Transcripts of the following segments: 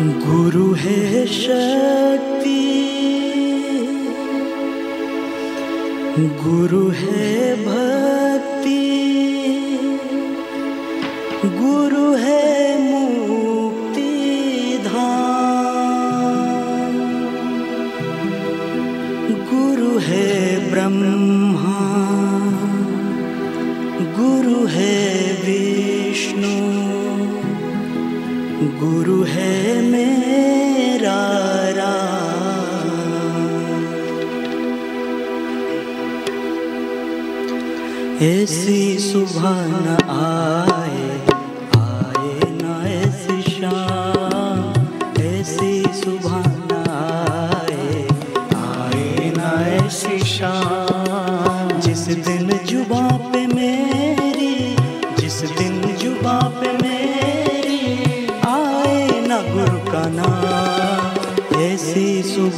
गुरु है शक्ति। गुरु है भक्ति। गुरु है मुक्ति धाम। गुरु है ब्रह्मा गुरु है मेरा राम। ऐसी सुबह आए।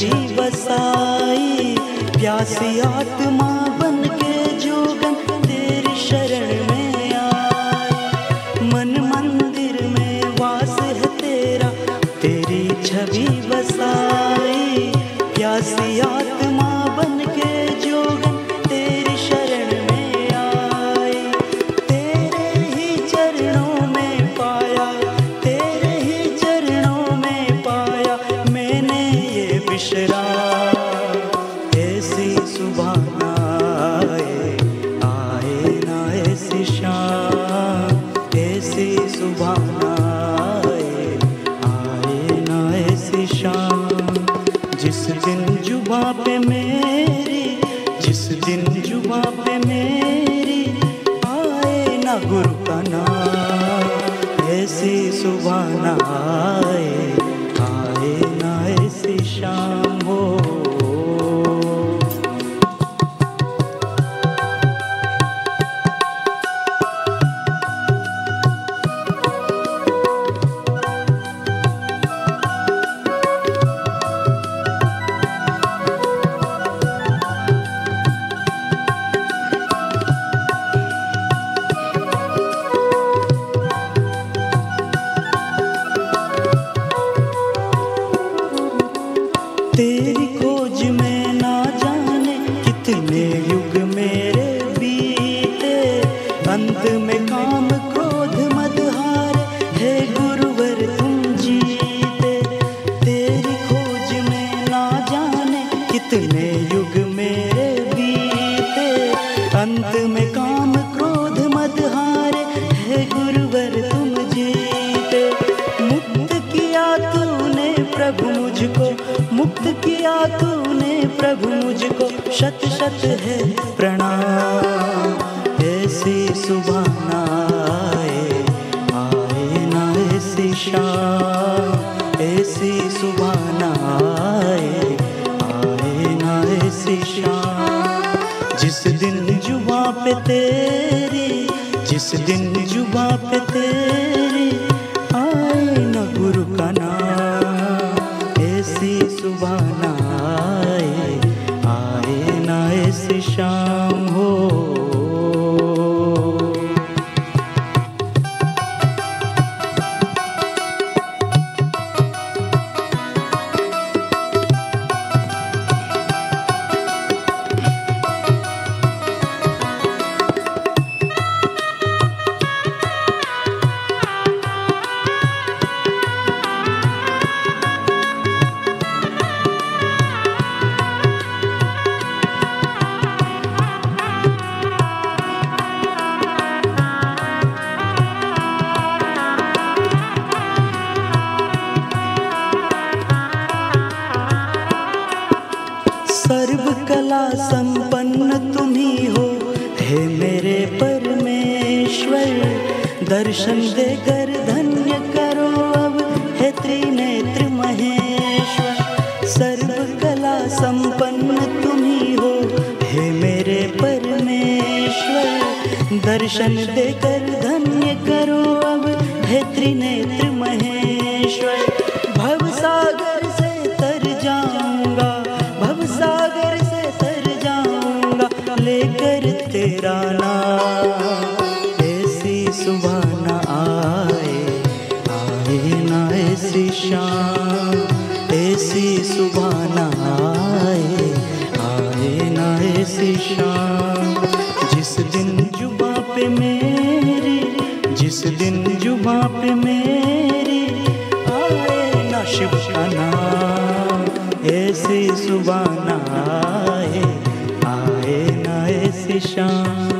छवि बसाई प्यासी आत्मा गुरु का नाम ऐसी सुबह मुझको, मुक्त किया तूने प्रभु मुझको, शत शत है प्रणाम। ऐसी सुबह आए आए ना ऐसी शाम। ऐसी सुबह आए आए ना ऐसी शाम। जिस दिन जुबा पे तेरी, जिस दिन जुबा पे तेरी कला संपन्न तुम्ही हो। हे मेरे परमेश्वर, दर्शन देकर धन्य करो अब। हे त्रिनेत्र महेश्वर, सर्व कला संपन्न तुम्ही हो। हे मेरे परमेश्वर, दर्शन देकर धन्य करो अब। हे त्रिनेत्र महेश्वर लेकर तेरा नाम ऐसी सुबह न आए आए ना ऐसी शाम, ऐसी सुबह न आए आए ना ऐसी शाम। जिस दिन जुबा पे मेरी, जिस दिन जुबा पे मेरी, आए ना शिव नाम, ऐसी सुबह न आए। ऐसी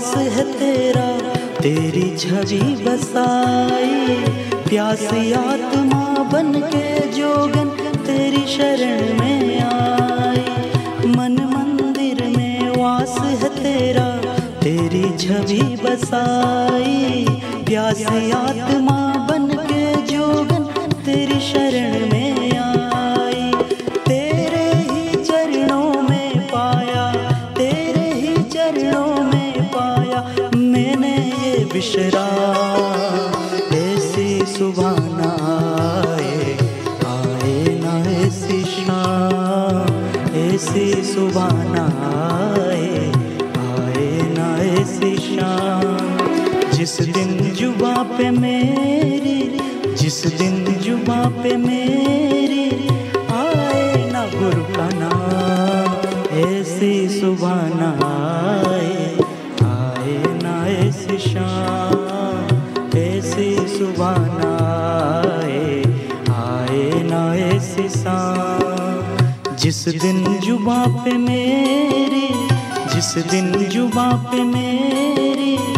वास है तेरा, तेरी छवि बसाई। प्यासी आत्मा बन के जोगन तेरी शरण में आई। मन मंदिर में वास है तेरा, तेरी छवि बसाई। प्यासी आत्मा बन के जोगन तेरी शरण में बिशरा। ऐसी सुबह न आए आए ना ऐसी शाम। ऐसी सुबह न आए आए ना ऐसी शाम। जिस दिन जुबा पे मेरी, जिस दिन जुबा पे मेरी, आए ना गुरु का नाम। ऐसी सुबह न ऐसी आए आए ना ऐसी जिस दिन जुबा पे मेरी, जिस दिन जुबा पे मेरी